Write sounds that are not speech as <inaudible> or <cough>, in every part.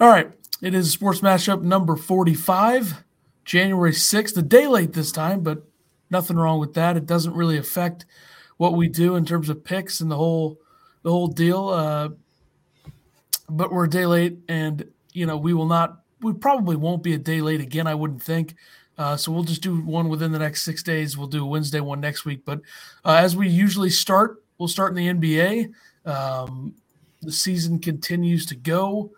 All right. It is sports Mashup number 45, January 6th, a day late this time, but nothing wrong with that. It doesn't really affect what we do in terms of picks and the whole the whole deal. Uh, but we're a day late, and you know we will not. We probably won't be a day late again. I wouldn't think. Uh, so we'll just do one within the next six days. We'll do a Wednesday one next week. But uh, as we usually start, we'll start in the NBA. Um, the season continues to go.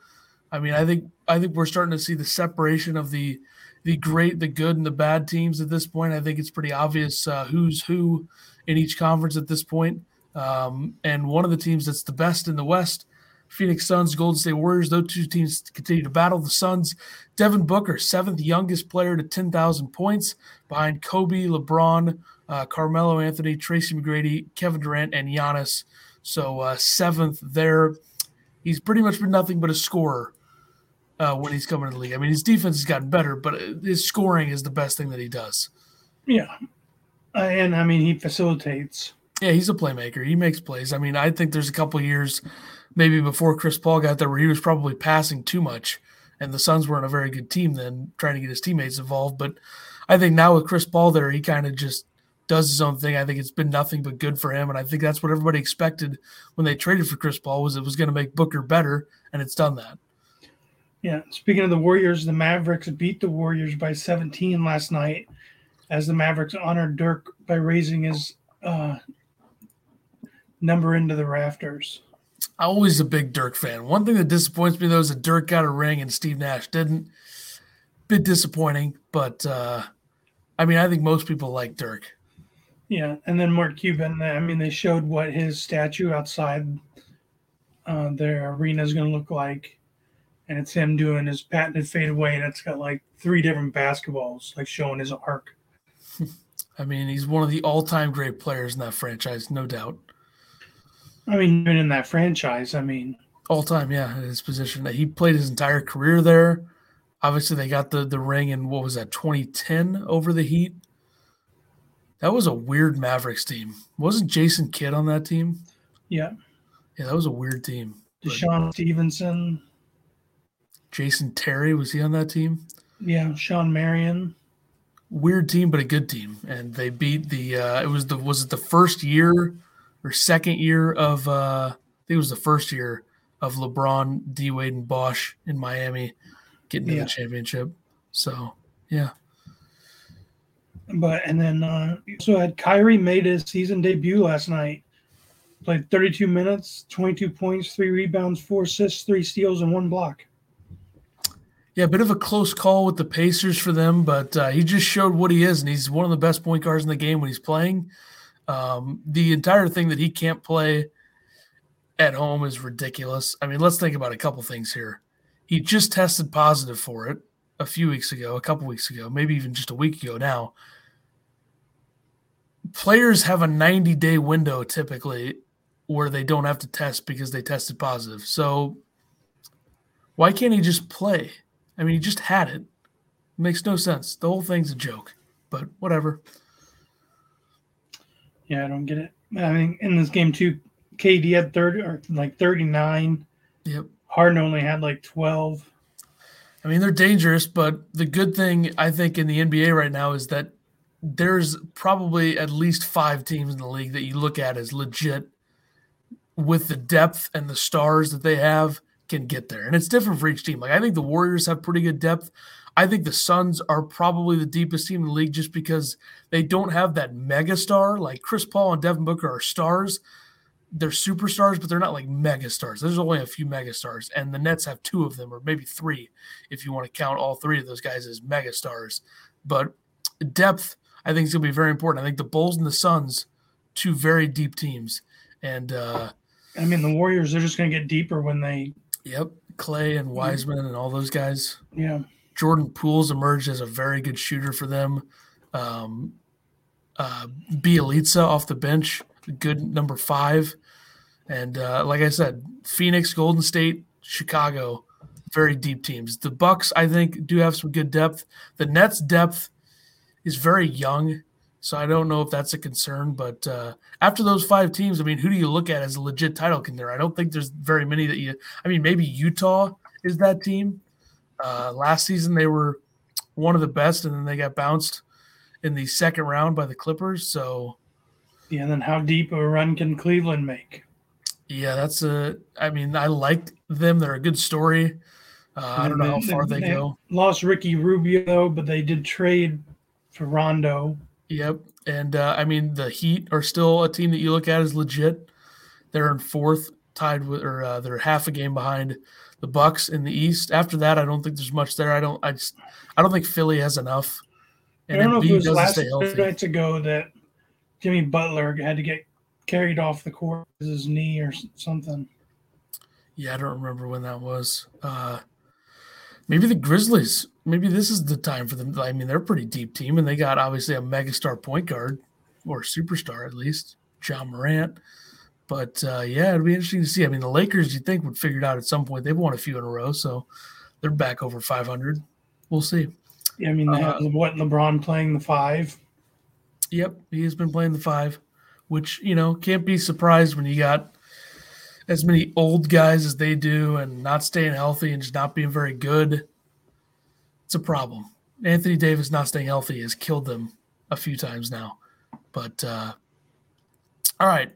I mean, I think I think we're starting to see the separation of the the great, the good, and the bad teams at this point. I think it's pretty obvious uh, who's who in each conference at this point. Um, and one of the teams that's the best in the West, Phoenix Suns, Golden State Warriors. Those two teams continue to battle. The Suns, Devin Booker, seventh youngest player to 10,000 points, behind Kobe, LeBron, uh, Carmelo Anthony, Tracy McGrady, Kevin Durant, and Giannis. So uh, seventh there. He's pretty much been nothing but a scorer uh, when he's coming to the league. I mean, his defense has gotten better, but his scoring is the best thing that he does. Yeah, uh, and I mean he facilitates. Yeah, he's a playmaker. He makes plays. I mean, I think there's a couple years, maybe before Chris Paul got there, where he was probably passing too much, and the Suns weren't a very good team then, trying to get his teammates involved. But I think now with Chris Paul there, he kind of just does his own thing. I think it's been nothing but good for him, and I think that's what everybody expected when they traded for Chris Paul was it was going to make Booker better, and it's done that. Yeah. Speaking of the Warriors, the Mavericks beat the Warriors by 17 last night as the Mavericks honored Dirk by raising his uh, number into the rafters. I'm always a big Dirk fan. One thing that disappoints me though is that Dirk got a ring and Steve Nash didn't. Bit disappointing, but uh, I mean, I think most people like Dirk. Yeah, and then Mark Cuban. I mean, they showed what his statue outside uh, their arena is going to look like and it's him doing his patented fade away, and it's got like three different basketballs, like showing his arc. <laughs> I mean, he's one of the all-time great players in that franchise, no doubt. I mean, even in that franchise, I mean, all-time, yeah, his position. that He played his entire career there. Obviously, they got the the ring in what was that 2010 over the Heat. That was a weird Mavericks team. Wasn't Jason Kidd on that team? Yeah. Yeah, that was a weird team. DeShawn Stevenson. Jason Terry was he on that team? Yeah, Shawn Marion. Weird team, but a good team, and they beat the. Uh, it was the was it the first year or second year of? Uh, I think it was the first year of LeBron, D Wade, and Bosh in Miami getting to the championship. So yeah. But and then uh, so had Kyrie made his season debut last night. Played 32 minutes, 22 points, three rebounds, four assists, three steals, and one block. Yeah, a bit of a close call with the Pacers for them, but uh, he just showed what he is, and he's one of the best point guards in the game when he's playing. Um, the entire thing that he can't play at home is ridiculous. I mean, let's think about a couple things here. He just tested positive for it a few weeks ago, a couple weeks ago, maybe even just a week ago now. Players have a 90 day window typically where they don't have to test because they tested positive. So why can't he just play? I mean, he just had it. it. Makes no sense. The whole thing's a joke, but whatever. Yeah, I don't get it. I mean, in this game too, KD had thirty or like thirty nine. Yep. Harden only had like twelve. I mean, they're dangerous, but the good thing I think in the NBA right now is that there's probably at least five teams in the league that you look at as legit with the depth and the stars that they have can get there. And it's different for each team. Like I think the Warriors have pretty good depth. I think the Suns are probably the deepest team in the league just because they don't have that mega star. Like Chris Paul and Devin Booker are stars. They're superstars, but they're not like mega stars. There's only a few mega stars, and the Nets have two of them, or maybe three, if you want to count all three of those guys as mega stars. But depth, I think, is going to be very important. I think the Bulls and the Suns, two very deep teams, and uh, I mean the Warriors, they're just going to get deeper when they Yep, Clay and Wiseman and all those guys. Yeah, Jordan Poole's emerged as a very good shooter for them. Um, uh, Bjelica off the bench, good number five, and uh, like I said, Phoenix, Golden State, Chicago, very deep teams. The Bucks, I think, do have some good depth. The Nets' depth is very young. So I don't know if that's a concern, but uh, after those five teams, I mean, who do you look at as a legit title contender? I don't think there's very many that you. I mean, maybe Utah is that team. Uh, last season they were one of the best, and then they got bounced in the second round by the Clippers. So, yeah. And then how deep a run can Cleveland make? Yeah, that's a. I mean, I like them. They're a good story. Uh, I don't know how far they, they, go. Lost Ricky Rubio, but they did trade for Rondo. Yep, and uh, I mean the Heat are still a team that you look at as legit. They're in fourth, tied with, or uh, they're half a game behind the Bucks in the East. After that, I don't think there's much there. I don't. I just. I don't think Philly has enough. And I don't know if it was last nights ago that Jimmy Butler had to get carried off the court with his knee or something. Yeah, I don't remember when that was. Uh, maybe the Grizzlies. Maybe this is the time for them. I mean, they're a pretty deep team, and they got obviously a megastar point guard or superstar at least, Ja Morant. But uh, yeah, it'd be interesting to see. I mean, the Lakers, you think would figure it out at some point. They've won a few in a row, so they're back over 500. We'll see. Yeah, I mean, they have uh, what LeBron playing the five. Yep, he has been playing the five, which you know can't be surprised when you got as many old guys as they do and not staying healthy and just not being very good, it's a problem. Anthony Davis not staying healthy has killed them a few times now. But uh, all right,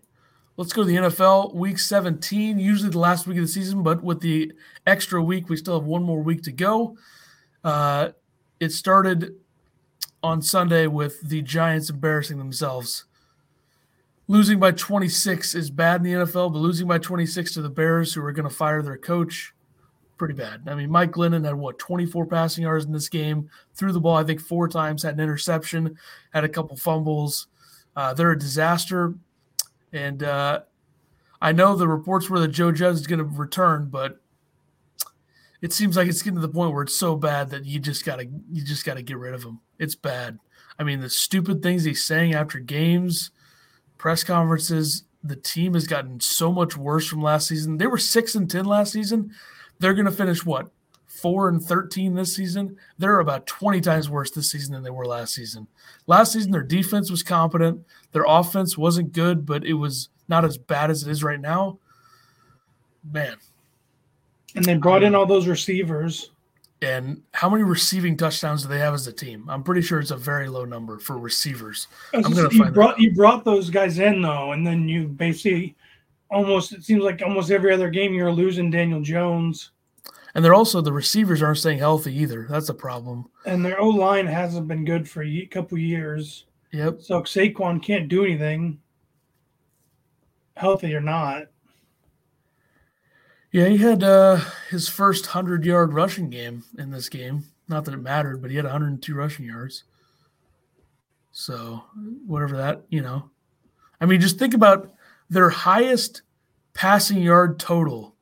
let's go to the NFL week 17, usually the last week of the season, but with the extra week, we still have one more week to go. Uh, it started on Sunday with the Giants embarrassing themselves losing by 26 is bad in the NFL, but losing by 26 to the Bears, who are going to fire their coach, pretty bad. I mean, Mike Glennon had what 24 passing yards in this game, threw the ball I think four times, had an interception, had a couple fumbles. Uh, they're a disaster, and uh, I know the reports were that Joe Judge is going to return, but it seems like it's getting to the point where it's so bad that you just gotta you just gotta get rid of him. It's bad. I mean, the stupid things he's saying after games press conferences. The team has gotten so much worse from last season. They were six and ten last season. They're going to finish what four and thirteen this season. They're about twenty times worse this season than they were last season. Last season, their defense was competent. Their offense wasn't good, but it was not as bad as it is right now. Man. And they brought um, in all those receivers. And how many receiving touchdowns do they have as a team? I'm pretty sure it's a very low number for receivers. I'm gonna you brought you brought those guys in though, and then you basically almost it seems like almost every other game you're losing Daniel Jones. And they're also the receivers aren't staying healthy either. That's a problem. And their O line hasn't been good for a couple years. Yep. So Saquon can't do anything, healthy or not. Yeah, he had uh, his first 100 yard rushing game in this game. Not that it mattered, but he had 102 rushing yards. So, whatever that, you know. I mean, just think about their highest passing yard total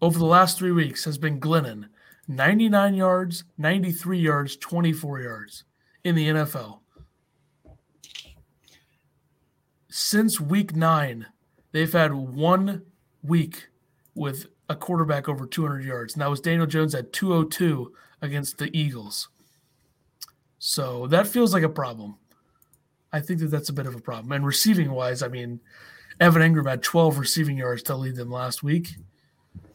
over the last three weeks has been Glennon 99 yards, 93 yards, 24 yards in the NFL. Since week nine, they've had one week with a quarterback over 200 yards, and that was Daniel Jones at 202 against the Eagles. So that feels like a problem. I think that that's a bit of a problem. And receiving wise, I mean, Evan Engram had 12 receiving yards to lead them last week.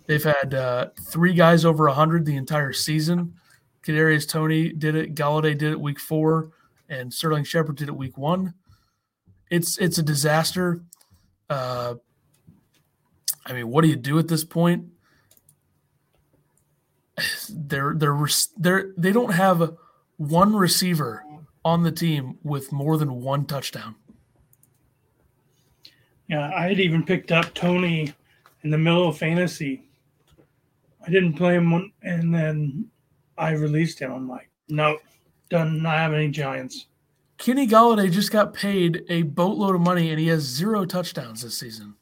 They've had uh, three guys over 100 the entire season. Kadarius Toney did it. Golladay did it week four, and Sterling Shepard did it week one. It's it's a disaster. Uh, I mean, what do you do at this point? They're they're they're they don't have one receiver on the team with more than one touchdown. Yeah, I had even picked up Toney in the middle of fantasy. I didn't play him, one, and then I released him. I'm like, no, done not have any Giants. Kenny Golladay just got paid a boatload of money, and he has zero touchdowns this season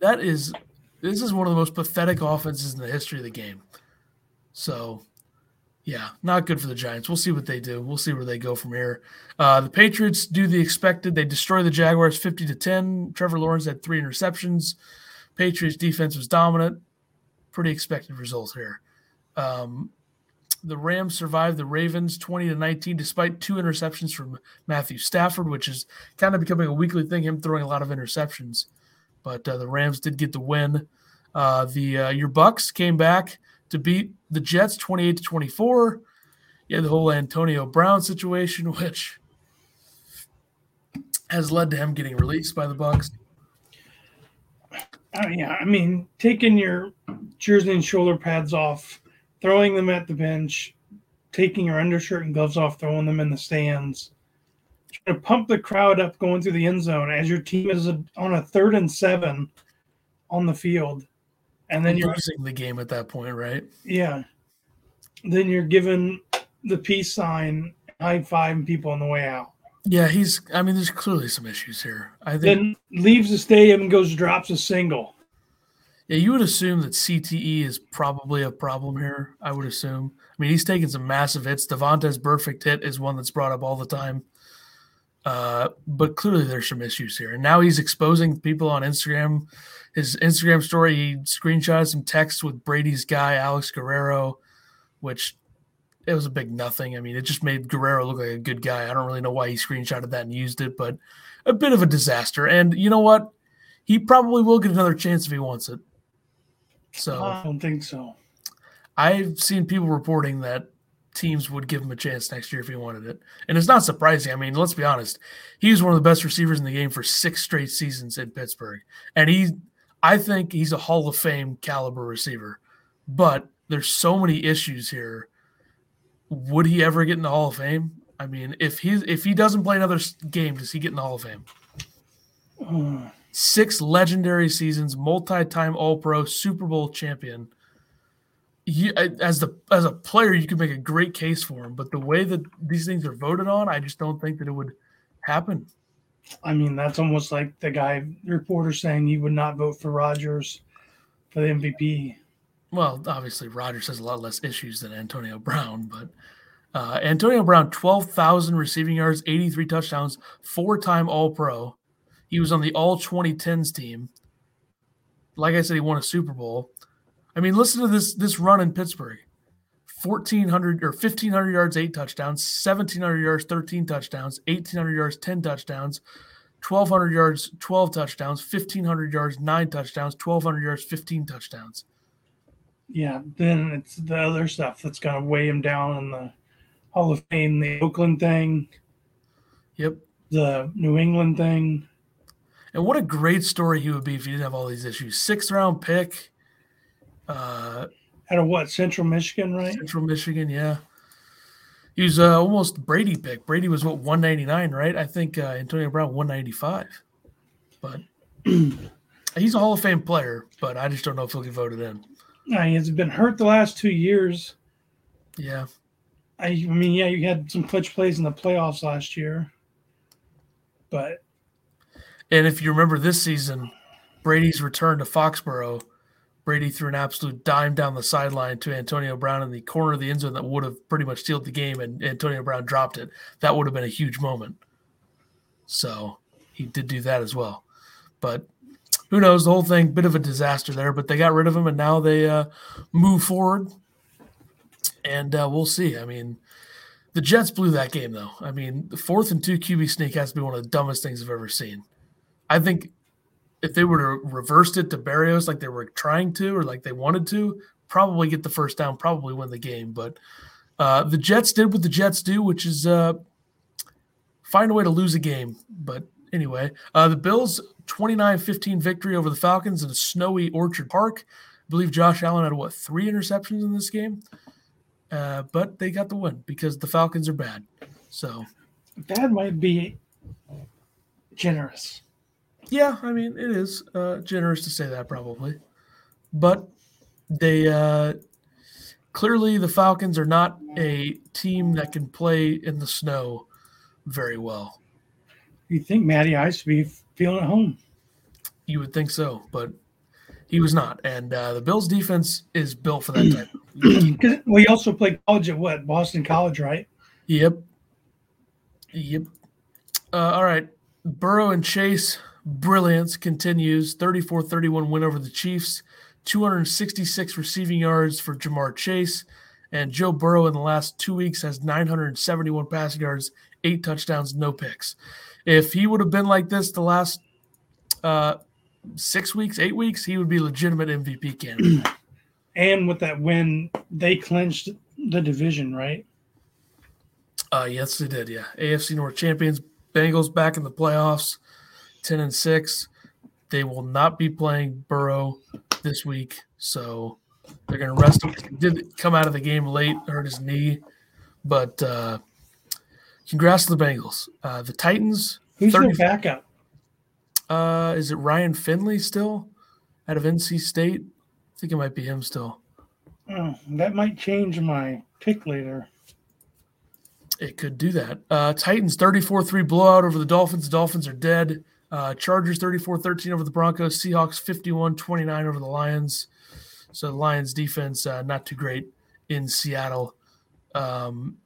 that is this is one of the most pathetic offenses in the history of the game. So, yeah, not good for the Giants. We'll see what they do. We'll see where they go from here. Uh, the Patriots do the expected. They destroy the Jaguars 50 to 10. Trevor Lawrence had three interceptions. Patriots defense was dominant. Pretty expected results here. Um, the Rams survived the Ravens 20 to 19 despite two interceptions from Matthew Stafford, which is kind of becoming a weekly thing, him throwing a lot of interceptions but uh, the Rams did get the win. Uh, the uh, your Bucks came back to beat the Jets 28 to 24. Yeah, the whole Antonio Brown situation, <laughs> which has led to him getting released by the Bucks. Uh, yeah, I mean, taking your jersey and shoulder pads off, throwing them at the bench, taking your undershirt and gloves off, throwing them in the stands, trying to pump the crowd up going through the end zone as your team is a, on a third and seven on the field, and then you're losing the game at that point, right? Yeah. Then you're given the peace sign, high five people on the way out. Yeah, he's. I mean, there's clearly some issues here. I think. Then leaves the stadium and goes drops a single. Yeah, you would assume that CTE is probably a problem here. I would assume. I mean, he's taking some massive hits. Vontaze Burfict hit is one that's brought up all the time. Uh, but clearly, there's some issues here. And now he's exposing people on Instagram. His Instagram story, he screenshotted some text with Brady's guy, Alex Guerrero, which it was a big nothing. I mean, it just made Guerrero look like a good guy. I don't really know why he screenshotted that and used it, but a bit of a disaster. And you know what? He probably will get another chance if he wants it. So I don't think so. I've seen people reporting that teams would give him a chance next year if he wanted it. And it's not surprising. I mean, let's be honest. He's one of the best receivers in the game for six straight seasons in Pittsburgh. And he I think he's a Hall of Fame caliber receiver. But there's so many issues here would he ever get in the Hall of Fame? I mean, if he if he doesn't play another game, does he get in the Hall of Fame? Uh, Six legendary seasons, multi-time All-Pro, Super Bowl champion. He, as the as a player, you could make a great case for him, but the way that these things are voted on, I just don't think that it would happen. I mean, that's almost like the guy reporter saying he would not vote for Rodgers for the MVP. Well, obviously, Rodgers has a lot less issues than Antonio Brown, but uh, Antonio Brown, 12,000 receiving yards, 83 touchdowns, four time All Pro. He was on the All 2010s team. Like I said, he won a Super Bowl. I mean, listen to this this run in Pittsburgh 1,400 or 1,500 yards, eight touchdowns, 1,700 yards, 13 touchdowns, 1,800 yards, 10 touchdowns, 1,200 yards, 12 touchdowns, 1,500 yards, nine touchdowns, 1,200 yards, 15 touchdowns yeah, then it's the other stuff that's going to weigh him down in the Hall of Fame, the Oakland thing. Yep. The New England thing. And what a great story he would be if he didn't have all these issues. Sixth round pick. Uh, Out of what? Central Michigan, right? Central Michigan, yeah. He was uh, almost Brady pick. Brady was what 199, right? I think uh, Antonio Brown 195. But <clears throat> he's a Hall of Fame player, but I just don't know if he'll get voted in. Uh, he's been hurt the last two years. Yeah. I, I mean, yeah, you had some clutch plays in the playoffs last year, but. And if you remember this season, Brady's return to Foxborough, Brady threw an absolute dime down the sideline to Antonio Brown in the corner of the end zone that would have pretty much sealed the game, and Antonio Brown dropped it. That would have been a huge moment. So he did do that as well. But who knows? The whole thing, bit of a disaster there, but they got rid of him and now they uh, move forward. And uh, we'll see. I mean, the Jets blew that game, though. I mean, the fourth and two QB sneak has to be one of the dumbest things I've ever seen. I think if they were to reversed it to Berrios like they were trying to or like they wanted to, probably get the first down, probably win the game. But uh, the Jets did what the Jets do, which is uh, find a way to lose a game. But anyway, uh, the Bills 29 15 victory over the Falcons in a snowy Orchard Park. I believe Josh Allen had what three interceptions in this game, uh, but they got the win because the Falcons are bad. So bad might be generous. Yeah, I mean it is uh, generous to say that probably, but they uh, clearly the Falcons are not a team that can play in the snow very well. You think Matty Ice be feeling at home. You would think so, but he was not. And uh, the Bills' defense is built for that type. <clears throat> we also played college at what Boston College, right? Yep. Yep. Uh, all right. Burrow and Chase brilliance continues. 34-31 win over the Chiefs. 266 receiving yards for Ja'Marr Chase. And Joe Burrow in the last two weeks has 971 passing yards, eight touchdowns, no picks. If he would have been like this the last uh, six weeks, eight weeks, he would be legitimate MVP candidate. <clears throat> and with that win, they clinched the division, right? Uh, yes, they did. Yeah, AFC North champions, Bengals back in the playoffs, ten and six. They will not be playing Burrow this week, so they're going to rest him. He did come out of the game late, hurt his knee, but uh, congrats to the Bengals. Uh, the Titans. Who's 30, their backup? Uh, is it Ryan Finley still out of NC State? I think it might be him still. Oh, that might change my pick later. It could do that. Uh, Titans 34 3 blowout over the Dolphins. Dolphins are dead. Uh, Chargers 34 13 over the Broncos. Seahawks 51 29 over the Lions. So the Lions defense uh, not too great in Seattle. Um,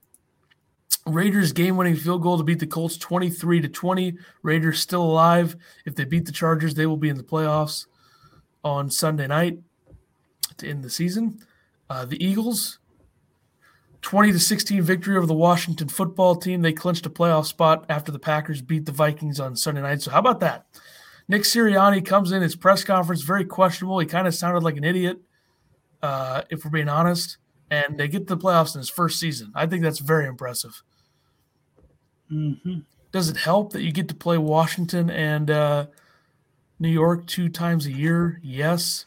Raiders game winning field goal to beat the Colts 23 to 20. Raiders still alive. If they beat the Chargers, they will be in the playoffs on Sunday night to end the season. Uh, the Eagles 20 to 16 victory over the Washington football team. They clinched a playoff spot after the Packers beat the Vikings on Sunday night. So how about that? Nick Sirianni comes in his press conference very questionable. He kind of sounded like an idiot, uh, if we're being honest. And they get to the playoffs in his first season. I think that's very impressive. Mm-hmm. Does it help that you get to play Washington and uh, New York two times a year? Yes,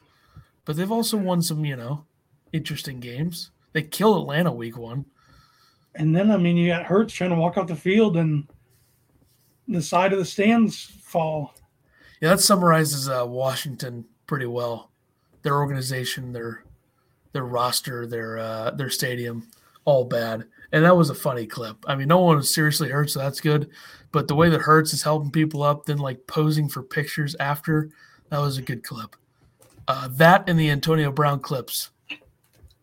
but they've also won some, you know, interesting games. They killed Atlanta week one. And then, I mean, you got Hurts trying to walk off the field and the side of the stands fall. Yeah, that summarizes uh, Washington pretty well. Their organization, their their roster, their uh, their stadium, all bad. And that was a funny clip. I mean, no one was seriously hurt, so that's good. But the way that Hurts is helping people up, then like posing for pictures after, that was a good clip. Uh, that and the Antonio Brown clips,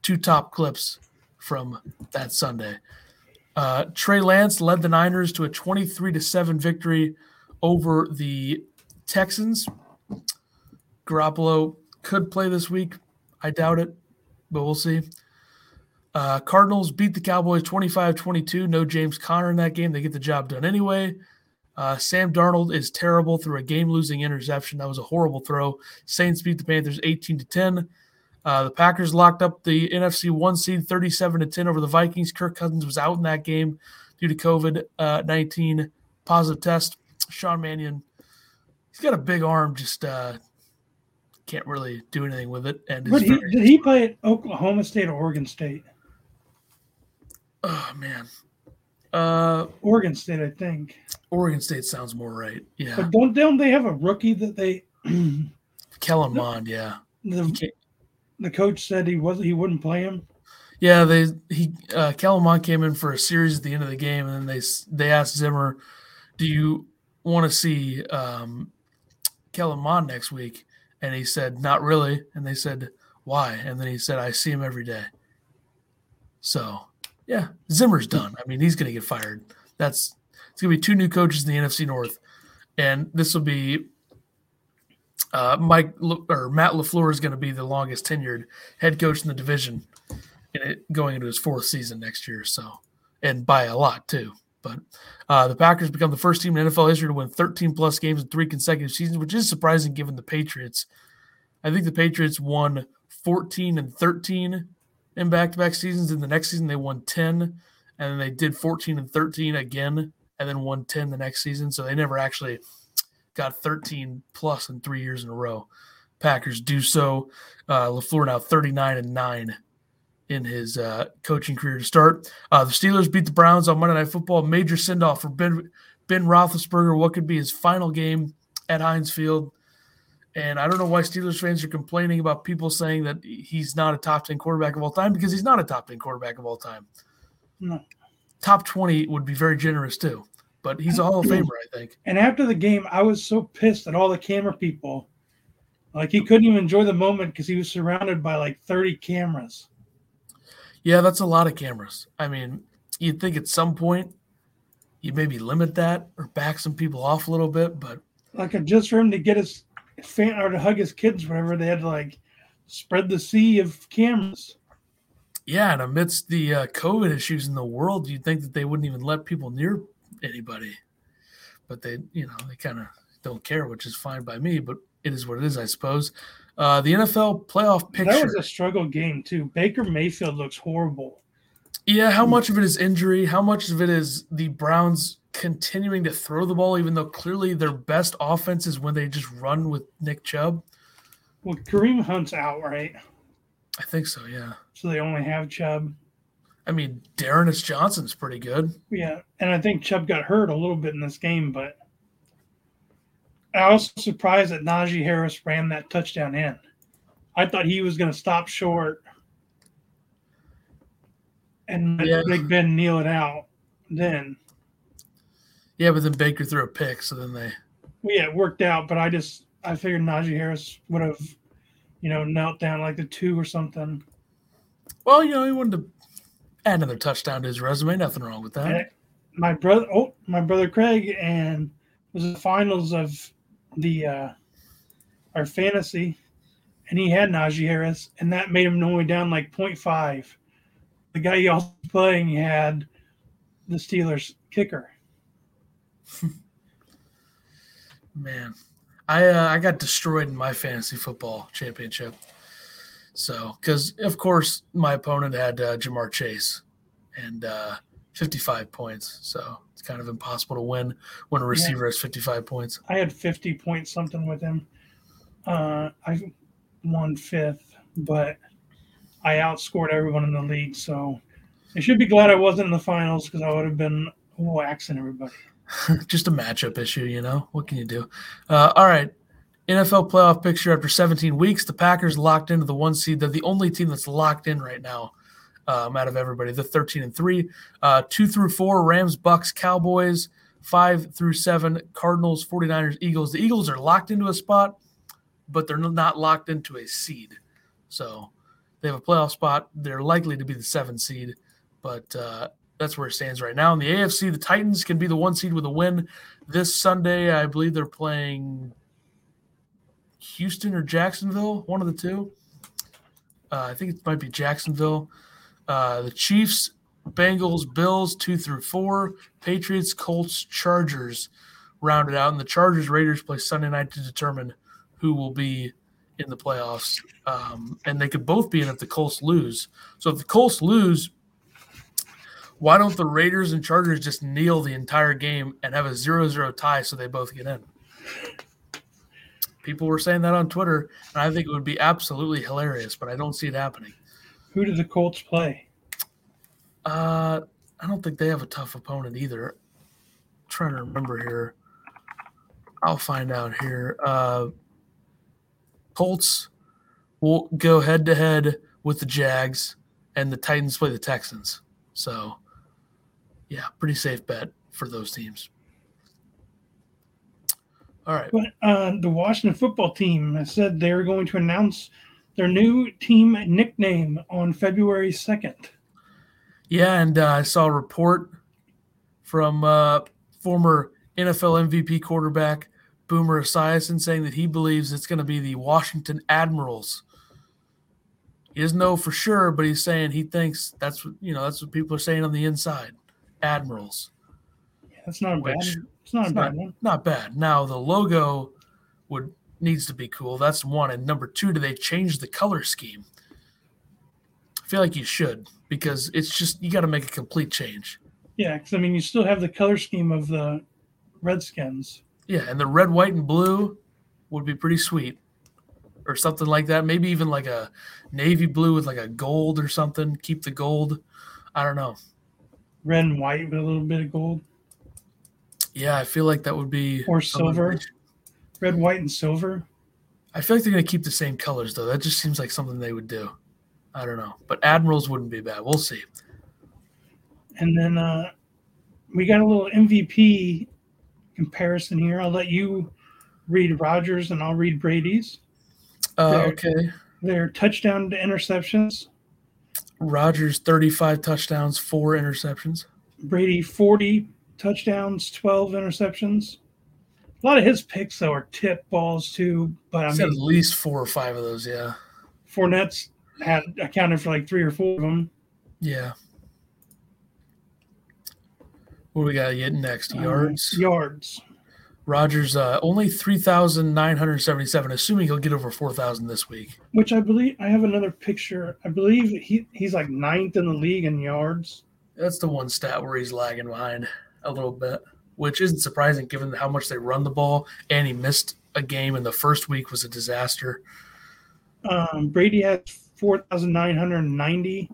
two top clips from that Sunday. Uh, Trey Lance led the Niners to a 23 to 7 victory over the Texans. Garoppolo could play this week. I doubt it, but we'll see. Uh, Cardinals beat the Cowboys 25 22. No James Conner in that game. They get the job done anyway. Uh, Sam Darnold is terrible threw a game losing interception. That was a horrible throw. Saints beat the Panthers 18 to 10. Uh, the Packers locked up the NFC one seed 37 to 10 over the Vikings. Kirk Cousins was out in that game due to COVID uh, 19 positive test. Sean Mannion, he's got a big arm, just uh, can't really do anything with it. And he, did he play at Oklahoma State or Oregon State? Oh man. Uh Oregon State, I think. Oregon State sounds more right. Yeah. But don't don't they have a rookie that they <clears throat> Kellen Mond, yeah. The, the coach said he was he wouldn't play him. Yeah, they he uh, Mond came in for a series at the end of the game, and then they they asked Zimmer, "Do you want to see um, Mond next week?" And he said, "Not really." And they said, "Why?" And then he said, "I see him every day." So yeah, Zimmer's done. I mean, he's going to get fired. That's it's going to be two new coaches in the NFC North, and this will be uh, Mike or Matt LaFleur is going to be the longest tenured head coach in the division, in it going into his fourth season next year. So, and by a lot too. But uh, the Packers become the first team in NFL history to win 13 plus games in three consecutive seasons, which is surprising given the Patriots. I think the Patriots won 14 and 13 in back-to-back seasons. In the next season, they won 10, and then they did 14 and 13 again, and then won 10 the next season. So they never actually got 13 plus in three years in a row. Packers do so. Uh, Lafleur now 39 and nine in his uh, coaching career to start. Uh, the Steelers beat the Browns on Monday Night Football. Major send off for Ben Ben Roethlisberger. What could be his final game at Heinz Field? And I don't know why Steelers fans are complaining about people saying that he's not a top 10 quarterback of all time because he's not a top 10 quarterback of all time. No. Top 20 would be very generous too, but he's a Hall of Famer, I think. And after the game, I was so pissed at all the camera people. Like he couldn't even enjoy the moment because he was surrounded by like 30 cameras. Yeah, that's a lot of cameras. I mean, you'd think at some point you'd maybe limit that or back some people off a little bit, but like just for him to get his fan or to hug his kids, whatever, they had to like spread the sea of cameras. Yeah, and amidst the uh, COVID issues in the world, you'd think that they wouldn't even let people near anybody, but they, you know, they kind of don't care, which is fine by me. But it is what it is, I suppose. Uh, the NFL playoff picture. That was a struggle game too. Baker Mayfield looks horrible. Yeah, how much of it is injury? How much of it is the Browns continuing to throw the ball, even though clearly their best offense is when they just run with Nick Chubb? Well, Kareem Hunt's out, right? I think so, yeah. So they only have Chubb. I mean, D'Ernest Johnson's pretty good. Yeah, and I think Chubb got hurt a little bit in this game, but I was surprised that Najee Harris ran that touchdown in. I thought he was going to stop short and Yeah. Big Ben kneel it out. Then, Yeah, but then Baker threw a pick, so then they. well, yeah, it worked out. But I just I figured Najee Harris would have, you know, knelt down like the two or something. Well, you know, he wanted to add another touchdown to his resume. Nothing wrong with that. And my brother, oh, my brother Craig, and it was the finals of the uh, our fantasy, and he had Najee Harris, and that made him only down like 0.5. The guy he also playing had the Steelers kicker. <laughs> Man, I uh, I got destroyed in my fantasy football championship. So, because of course my opponent had uh, Ja'Marr Chase and uh, 55 points, so it's kind of impossible to win when a receiver has 55 points. I had 50 points something with him. Uh, I won fifth, but I outscored everyone in the league. So I should be glad I wasn't in the finals because I would have been waxing everybody. <laughs> Just a matchup issue, you know. What can you do? Uh, all right. NFL playoff picture after 17 weeks. The Packers locked into the one seed. They're the only team that's locked in right now um, out of everybody. The 13 and three, uh, two through four, Rams, Bucks, Cowboys, five through seven, Cardinals, 49ers, Eagles. The Eagles are locked into a spot, but they're not locked into a seed. So they have a playoff spot. They're likely to be the seven seed, but uh, that's where it stands right now. In the AFC, the Titans can be the one seed with a win this Sunday. I believe they're playing Houston or Jacksonville, one of the two. Uh, I think it might be Jacksonville. Uh, the Chiefs, Bengals, Bills, two through four, Patriots, Colts, Chargers rounded out, and the Chargers Raiders play Sunday night to determine who will be in the playoffs. Um, and they could both be in if the Colts lose. So if the Colts lose, why don't the Raiders and Chargers just kneel the entire game and have a 0-0 tie so they both get in? People were saying that on Twitter, and I think it would be absolutely hilarious, but I don't see it happening. Who did the Colts play? Uh, I don't think they have a tough opponent either. trying to remember here. I'll find out here. Uh, Colts will go head to head with the Jags, and the Titans play the Texans. So, yeah, pretty safe bet for those teams. All right. But uh, the Washington football team has said they're going to announce their new team nickname on February 2nd. Yeah, and uh, I saw a report from uh, former NFL MVP quarterback Boomer Esiason saying that he believes it's going to be the Washington Admirals. He doesn't know for sure, but he's saying he thinks that's what you know. That's what people are saying on the inside. Admirals. Yeah, that's not a bad. It's not It's a bad not, one. not bad. Now the logo would needs to be cool. That's one. And number two, do they change the color scheme? I feel like you should because it's just you got to make a complete change. Yeah, because I mean, you still have the color scheme of the Redskins. Yeah, and the red, white, and blue would be pretty sweet, or something like that. Maybe even like a navy blue with like a gold or something. Keep the gold. I don't know. red and white with a little bit of gold, Yeah, I feel like that would be Or silver. red, white, and silver. I feel like they're gonna keep the same colors though. That just seems like something they would do. I don't know, but admirals wouldn't be bad. We'll see. And then uh, we got a little MVP comparison here. I'll let you read Rodgers and I'll read Brady's. Uh, okay, Their touchdown to interceptions. Rodgers thirty-five touchdowns, four interceptions. Brady 40 touchdowns, 12 interceptions. A lot of his picks though are tip balls too, but I mean at least four or five of those. Yeah, Fournette's had accounted for like three or four of them. yeah. What do we got to get next? Uh, Yards. yards. Rodgers uh, only three thousand nine hundred seventy-seven. Assuming he'll get over four thousand this week. Which I believe I have another picture. I believe he he's like ninth in the league in yards. That's the one stat where he's lagging behind a little bit, which isn't surprising given how much they run the ball. And he missed a game in the first week was a disaster. Um, Brady has four thousand nine hundred ninety.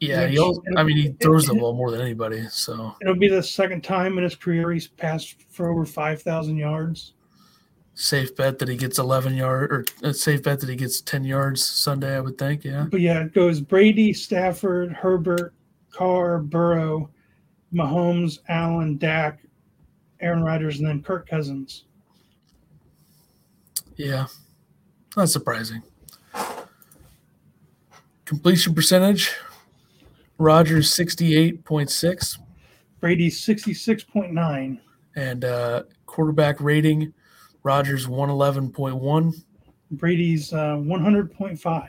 Yeah, he also, I mean, he throws the ball more than anybody. So it'll be the second time in his career he's passed for over five thousand yards. Safe bet that he gets eleven yard, or safe bet that he gets ten yards Sunday. I would think. Yeah. But yeah, it goes Brady, Stafford, Herbert, Carr, Burrow, Mahomes, Allen, Dak, Aaron Rodgers, and then Kirk Cousins. Yeah, not surprising. Completion percentage Rodgers 68.6. Brady 66.9. And uh, quarterback rating Rodgers 111.1. Brady's uh, 100.5.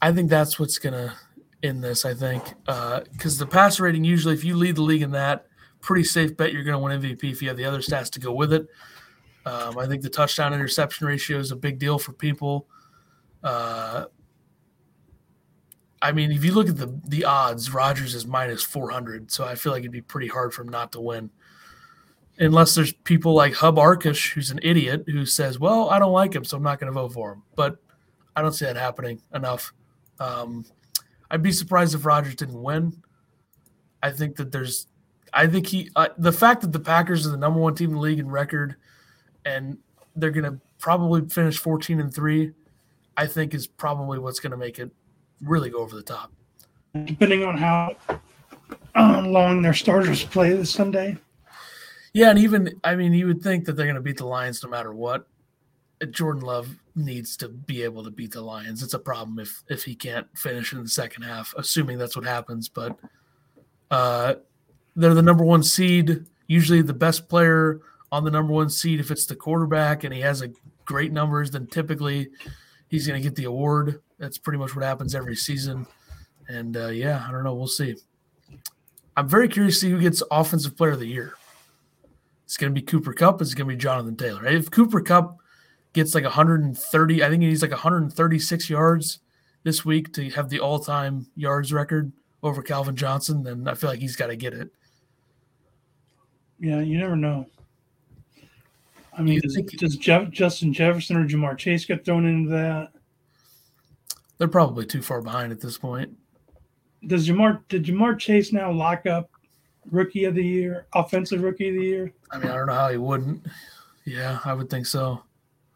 I think that's what's going to in this, I think. Because uh, the passer rating, usually, if you lead the league in that, pretty safe bet you're going to win MVP if you have the other stats to go with it. Um, I think the touchdown interception ratio is a big deal for people. Uh, I mean, if you look at the the odds, Rodgers is minus four hundred, so I feel like it'd be pretty hard for him not to win. Unless there's people like Hub Arkush, who's an idiot, who says, "Well, I don't like him, so I'm not going to vote for him." But I don't see that happening enough. Um, I'd be surprised if Rodgers didn't win. I think that there's, I think he, uh, the fact that the Packers are the number one team in the league in record, and they're going to probably finish 14 and three, I think is probably what's going to make it really go over the top. Depending on how long their starters play this Sunday. Yeah, and even I mean, you would think that they're going to beat the Lions no matter what. Jordan Love needs to be able to beat the Lions. It's a problem if if he can't finish in the second half, assuming that's what happens. But uh, they're the number one seed. Usually, the best player on the number one seed, if it's the quarterback and he has a great numbers, then typically he's going to get the award. That's pretty much what happens every season. And uh, yeah, I don't know. We'll see. I'm very curious to see who gets Offensive Player of the Year. It's going to be Cooper Kupp. It's going to be Jonathan Taylor. If Cooper Kupp gets like 130, I think he needs like 136 yards this week to have the all-time yards record over Calvin Johnson, then I feel like he's got to get it. Yeah, you never know. I mean, does, does Jeff, Justin Jefferson or Ja'Marr Chase get thrown into that? They're probably too far behind at this point. Does Ja'Marr did Ja'Marr Chase now lock up rookie of the year, offensive rookie of the year? I mean, I don't know how he wouldn't. Yeah, I would think so.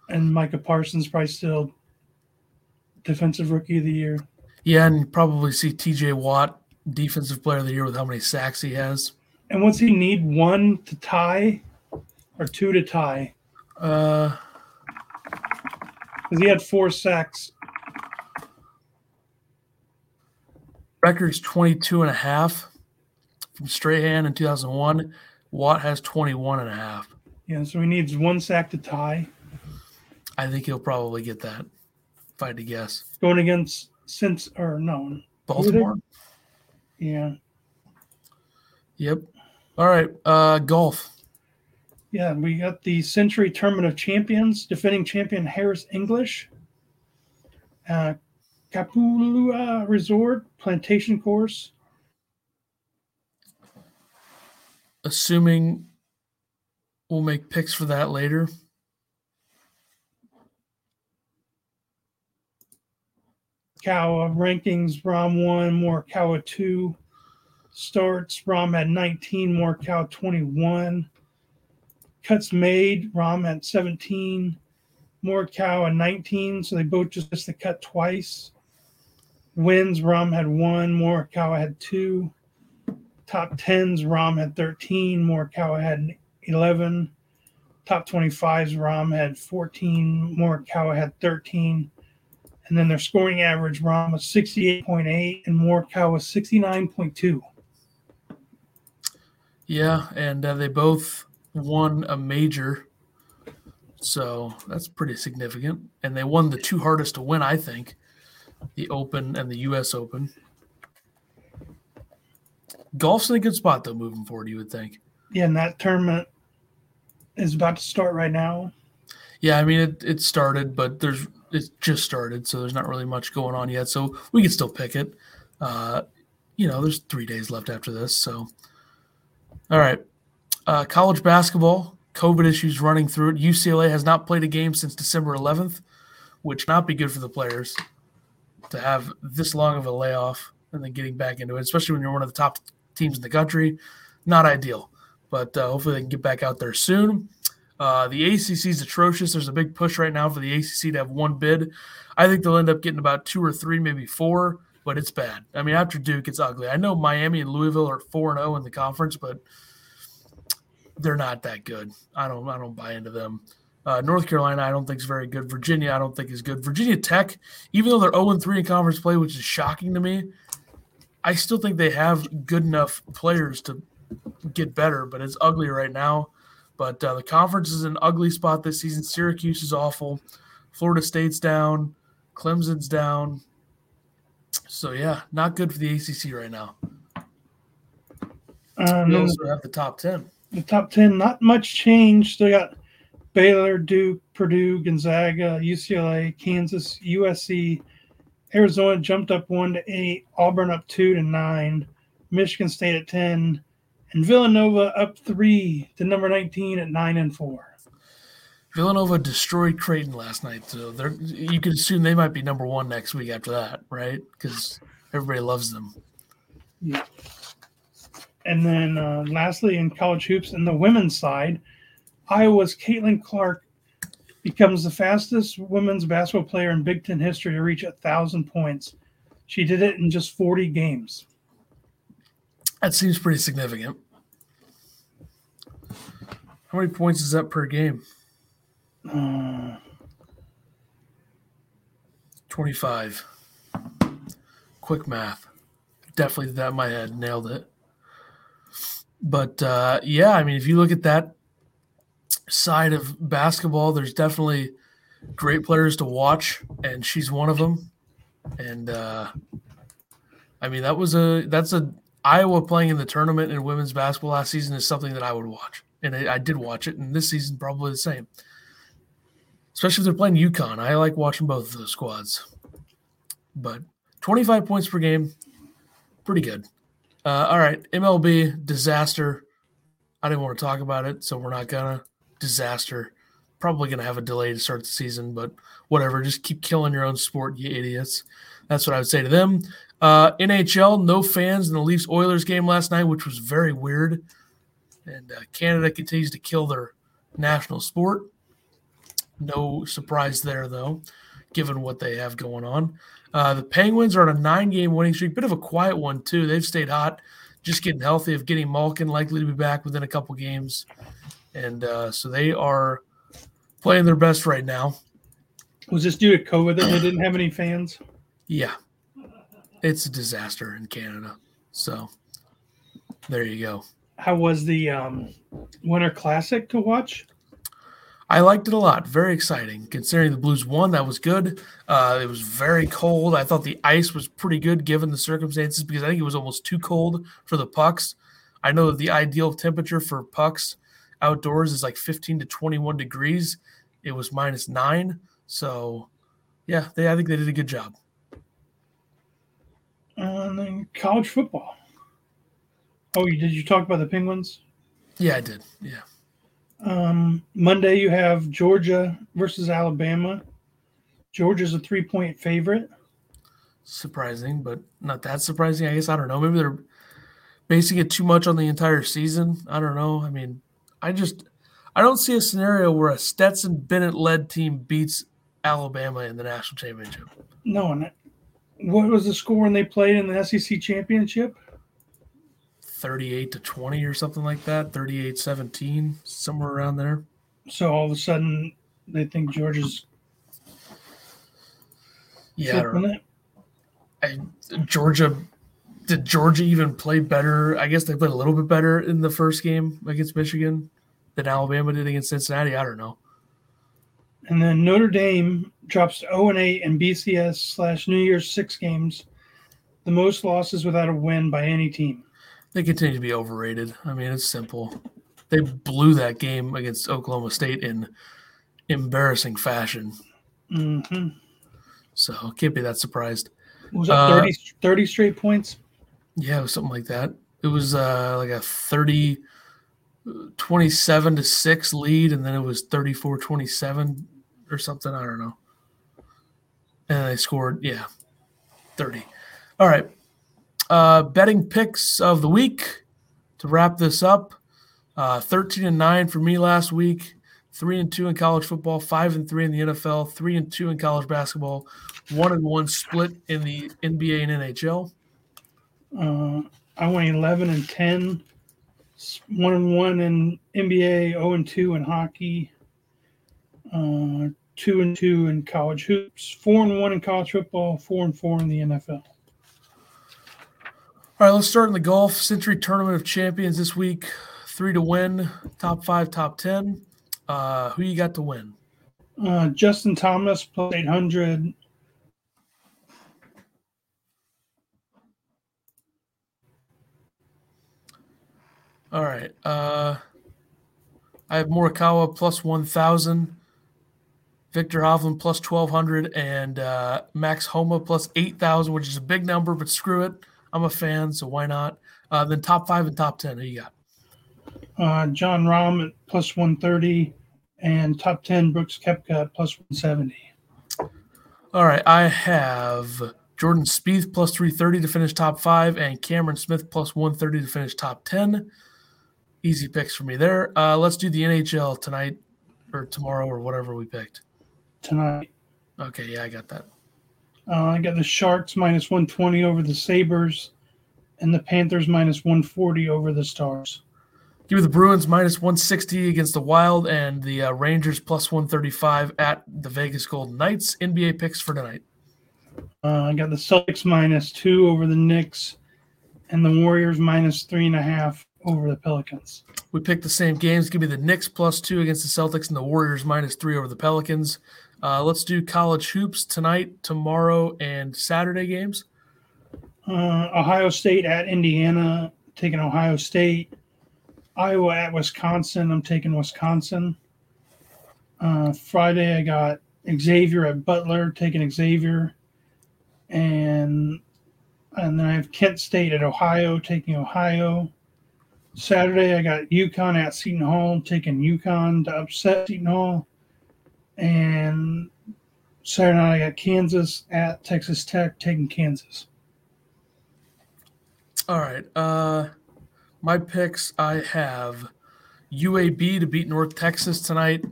And Micah Parsons probably still defensive rookie of the year. Yeah, and probably see TJ Watt defensive player of the year with how many sacks he has. And what's he need? One to tie or two to tie? Uh, because he had four sacks. Record's 22 and a half from Strahan in 2001. Watt has 21 and a half. Yeah, so he needs one sack to tie. I think he'll probably get that, if I had to guess. Going against since or no Baltimore. Yeah. Yep. All right. Uh golf. Yeah, we got the Sentry Tournament of Champions, defending champion Harris English. Uh, Kapalua Resort Plantation Course. Assuming we'll make picks for that later. Kawa rankings Rahm 1, Morikawa 2 starts. Rahm had 19, Morikawa 21. Cuts made, Rahm at 17, Morikawa at 19. So they both just missed the cut twice. Wins, Rahm had one, Morikawa had two. Top 10s, Rahm had 13, Morikawa had 11. Top 25s, Rahm had 14, Morikawa had 13. And then their scoring average, Rahm was 68.8 and Morikawa was 69.2. Yeah, and uh, they both won a major. So that's pretty significant. And they won the two hardest to win, I think the Open and the U.S. Open. Golf's in a good spot, though, moving forward, you would think. Yeah, and that tournament, is about to start right now. Yeah, I mean it, it started, but there's it just started, so there's not really much going on yet. So we can still pick it. Uh, you know, there's three days left after this. So, all right, uh, college basketball, COVID issues running through it. UCLA has not played a game since December 11th, which not be good for the players to have this long of a layoff and then getting back into it, especially when you're one of the top teams in the country. Not ideal, but uh, hopefully they can get back out there soon. Uh, the ACC is atrocious. There's a big push right now for the ACC to have one bid. I think they'll end up getting about two or three, maybe four, but it's bad. I mean, after Duke, it's ugly. I know Miami and Louisville are four and zero in the conference, but they're not that good. I don't I don't buy into them. Uh, North Carolina, I don't think is very good. Virginia, I don't think is good. Virginia Tech, even though they're 0 3 in conference play, which is shocking to me, I still think they have good enough players to get better, but it's ugly right now. But uh, the conference is an ugly spot this season. Syracuse is awful. Florida State's down. Clemson's down. So, yeah, not good for the ACC right now. Um, we also have the top 10. The top 10, not much change. They got Baylor, Duke, Purdue, Gonzaga, UCLA, Kansas, USC, Arizona jumped up one to eight, Auburn up two to nine, Michigan State at 10, and Villanova up three to number 19 at nine and four. Villanova destroyed Creighton last night, so they're you could assume they might be number one next week after that, right? Because everybody loves them. Yeah. And then uh, lastly, in college hoops, in the women's side, Iowa's Caitlin Clark becomes the fastest women's basketball player in Big Ten history to reach a thousand points. She did it in just 40 games. That seems pretty significant. How many points is that per game? Uh, 25. Quick math. Definitely did that in my head. Nailed it. But uh, yeah, I mean, if you look at that side of basketball, there's definitely great players to watch, and she's one of them. And uh, I mean, that was a that's a Iowa playing in the tournament in women's basketball last season is something that I would watch, and I, I did watch it, and this season probably the same. Especially if they're playing UConn, I like watching both of those squads. But 25 points per game, pretty good. Uh, all right, MLB disaster. I didn't want to talk about it, so we're not gonna disaster. Probably gonna have a delay to start the season, but whatever. Just keep killing your own sport, you idiots. That's what I would say to them. Uh, NHL, no fans in the Leafs Oilers game last night, which was very weird. And uh, Canada continues to kill their national sport. No surprise there, though, given what they have going on. Uh, the Penguins are on a nine game winning streak, bit of a quiet one, too. They've stayed hot, just getting healthy, of getting Malkin likely to be back within a couple games. And uh, so they are playing their best right now. Was this due to COVID that they didn't have any fans? Yeah, it's a disaster in Canada. So there you go. How was the um, Winter Classic to watch? I liked it a lot. Very exciting. Considering the Blues won, that was good. Uh, it was very cold. I thought the ice was pretty good given the circumstances because I think it was almost too cold for the pucks. I know that the ideal temperature for pucks outdoors is like 15 to 21 degrees. It was minus nine. So, yeah, they, I think they did a good job and then college football. Oh, did you talk about the Penguins? Yeah, I did. Yeah. Um, Monday you have Georgia versus Alabama. Georgia's a three-point favorite. Surprising, but not that surprising. I guess I don't know. Maybe they're basing it too much on the entire season. I don't know. I mean, I just I don't see a scenario where a Stetson Bennett led team beats Alabama in the national championship. No, and what was the score when they played in the SEC championship? 38 to 20 or something like that, 38 17, somewhere around there. So all of a sudden they think Georgia's. Yeah. I, Georgia, did Georgia even play better? I guess they played a little bit better in the first game against Michigan than Alabama did against Cincinnati. I don't know. And then Notre Dame drops to 0 and 8 in BCS slash New Year's six games, the most losses without a win by any team. They continue to be overrated. I mean, it's simple. they blew that game against Oklahoma State in embarrassing fashion. hmm So can't be that surprised. Was Uh, 30, 30 straight points? Yeah, it was something like that. It was uh, like a 30, 27 to 6 lead, and then it was 34 27 or something. I don't know. And they scored, yeah, 30. All right. Uh, betting picks of the week to wrap this up uh, 13 and 9 for me last week, 3 and 2 in college football, 5 and 3 in the NFL, 3 and 2 in college basketball, 1 and 1 split in the NBA and NHL. Uh, I went 11 and 10, s- 1 and 1 in NBA, 0 and 2 in hockey, uh, 2 and 2 in college hoops, 4 and 1 in college football, 4 and 4 in the NFL. All right, let's start in the golf Sentry tournament of champions this week. Three to win, top five, top ten. Uh, who you got to win? Uh, Justin Thomas plus 800. All right. Uh, I have Morikawa plus one thousand, Viktor Hovland plus twelve hundred, and uh, Max Homa plus eight thousand, which is a big number, but screw it. I'm a fan, so why not? Uh, then top five and top ten. Who you got? Uh, Jon Rahm at plus 130. And top 10, Brooks Koepka at plus 170. All right, I have Jordan Spieth plus 330 to finish top five, and Cameron Smith plus 130 to finish top 10. Easy picks for me there. Uh, let's do the NHL tonight or tomorrow or whatever we picked. Tonight. Okay, yeah, I got that. Uh, I got the Sharks minus 120 over the Sabres and the Panthers minus 140 over the Stars. Give me the Bruins minus 160 against the Wild and the uh, Rangers plus 135 at the Vegas Golden Knights. NBA picks for tonight. Uh, I got the Celtics minus two over the Knicks and the Warriors minus three and a half over the Pelicans. We picked the same games. Give me the Knicks plus two against the Celtics and the Warriors minus three over the Pelicans. Uh, let's do college hoops tonight, tomorrow, and Saturday games. Uh, Ohio State at Indiana, taking Ohio State. Iowa at Wisconsin, I'm taking Wisconsin. Uh, Friday, I got Xavier at Butler, taking Xavier. And and then I have Kent State at Ohio, taking Ohio. Saturday, I got UConn at Seton Hall, taking UConn to upset Seton Hall. And Saturday night, I got Kansas at Texas Tech, taking Kansas. All right. Uh, my picks I have UAB to beat North Texas tonight,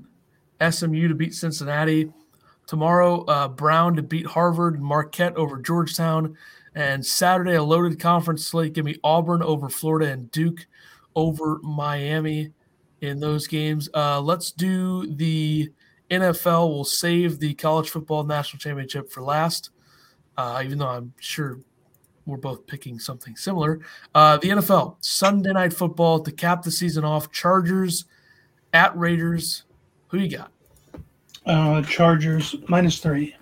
SMU to beat Cincinnati. Tomorrow, uh, Brown to beat Harvard, Marquette over Georgetown. And Saturday, a loaded conference slate. Give me Auburn over Florida and Duke over Miami in those games. Uh, let's do the NFL. We'll save the college football national championship for last, uh, even though I'm sure we're both picking something similar. Uh, the NFL Sunday night football to cap the season off. Chargers at Raiders. Who you got? Uh, Chargers minus three.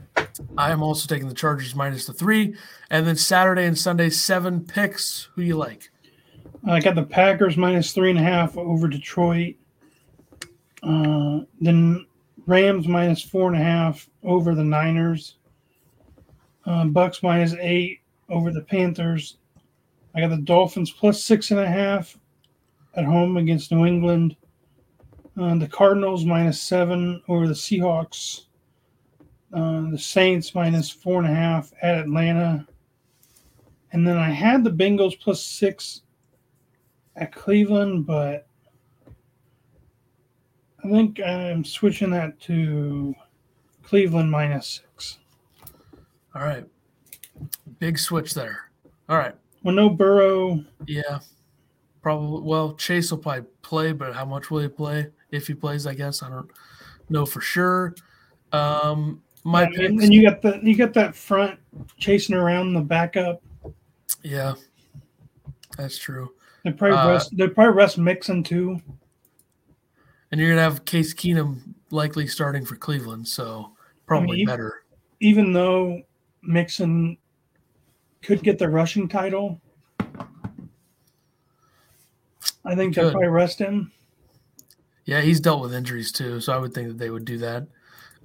I am also taking the Chargers minus the three, and then Saturday and Sunday seven picks. Who you like? I got the Packers minus three and a half over Detroit. Uh, then Rams minus four and a half over the Niners. Uh, Bucs minus eight over the Panthers. I got the Dolphins plus six and a half at home against New England. Uh, the Cardinals minus seven over the Seahawks. Uh, the Saints minus four and a half at Atlanta. And then I had the Bengals plus six at Cleveland, but I think I'm switching that to Cleveland minus six. All right, big switch there. All right, Well, no Burrow. yeah, probably. Well, Chase will probably play, but how much will he play? If he plays, I guess I don't know for sure. Um, my and, picks, and you got the you got that front chasing around the backup. yeah, that's true. They probably Uh, rest. They probably rest Mixon too. And you're gonna have Case Keenum likely starting for Cleveland, so probably you- better. Even though Mixon could get the rushing title, I think they'll probably rest him. Yeah, he's dealt with injuries too, so I would think that they would do that.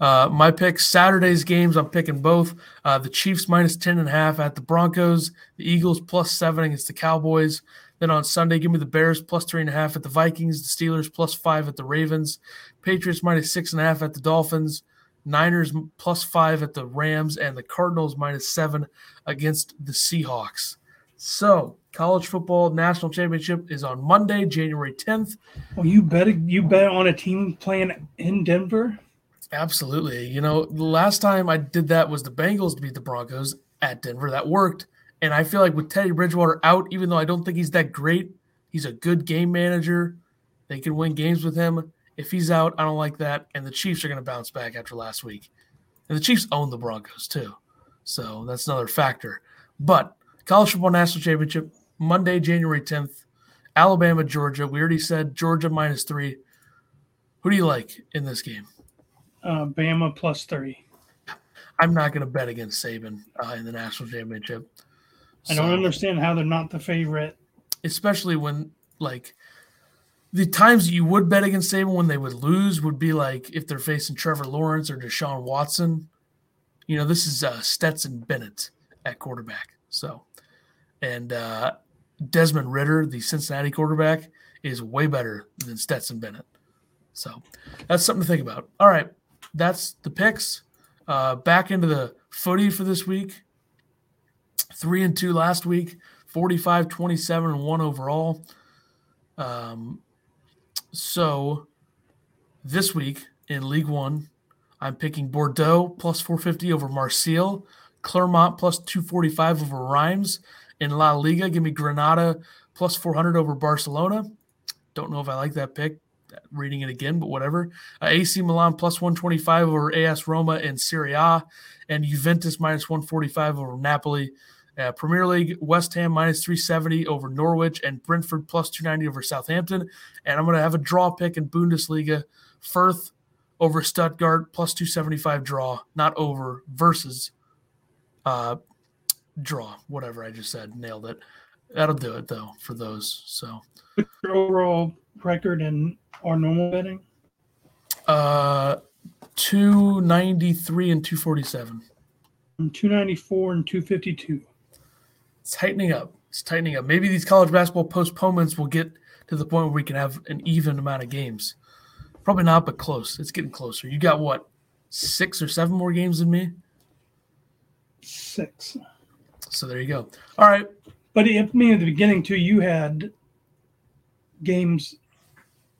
Uh, my pick Saturday's games, I'm picking both. Uh, the Chiefs minus 10 and a half at the Broncos, the Eagles plus seven against the Cowboys. Then on Sunday, give me the Bears plus three and a half at the Vikings, the Steelers plus five at the Ravens, Patriots minus six and a half at the Dolphins, Niners plus five at the Rams, and the Cardinals minus seven against the Seahawks. So, college football national championship is on Monday, January 10th. Well, you bet you bet on a team playing in Denver. Absolutely. You know, the last time I did that was the Bengals beat the Broncos at Denver. That worked. And I feel like with Teddy Bridgewater out, even though I don't think he's that great, he's a good game manager. They can win games with him. If he's out, I don't like that. And the Chiefs are going to bounce back after last week. And the Chiefs own the Broncos too. So that's another factor. But college football national championship, Monday, January 10th, Alabama, Georgia. We already said Georgia minus three. Who do you like in this game? Uh, Bama plus three. I'm not going to bet against Saban uh, in the national championship. I don't understand how they're not the favorite. Especially when, like, the times you would bet against Saban when they would lose would be like if they're facing Trevor Lawrence or Deshaun Watson. You know, this is uh, Stetson Bennett at quarterback. So, and uh, Desmond Ridder, the Cincinnati quarterback, is way better than Stetson Bennett. So that's something to think about. All right, that's the picks. Uh, back into the footy for this week. Three and two last week, 45, 27, and one overall. Um, so this week in League One, I'm picking Bordeaux plus 450 over Marseille, Clermont plus 245 over Reims. In La Liga, give me Granada plus 400 over Barcelona. Don't know if I like that pick reading it again, but whatever. Uh, AC Milan plus 125 over AS Roma and Serie A, and Juventus minus 145 over Napoli. Uh, Premier League, West Ham minus 370 over Norwich, and Brentford plus 290 over Southampton. And I'm going to have a draw pick in Bundesliga, Fürth over Stuttgart plus 275 draw, not over, versus uh, draw, whatever I just said. Nailed it. That'll do it, though, for those. So, overall record in our normal betting? Uh, 293 and 247. And 294 and 252. It's tightening up. It's tightening up. Maybe these college basketball postponements will get to the point where we can have an even amount of games. Probably not, but close. It's getting closer. You got what, six or seven more games than me? Six. So there you go. All right. But I mean, at the beginning too, you had games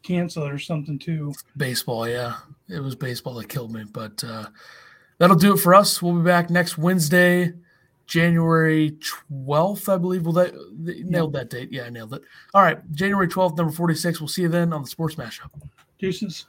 canceled or something too. Baseball, yeah, it was baseball that killed me. But uh, that'll do it for us. We'll be back next Wednesday, January twelfth, I believe. Will that nailed that date? Yeah, I nailed it. All right, January twelfth, number forty six. We'll see you then on the Sports Mashup. Deuces.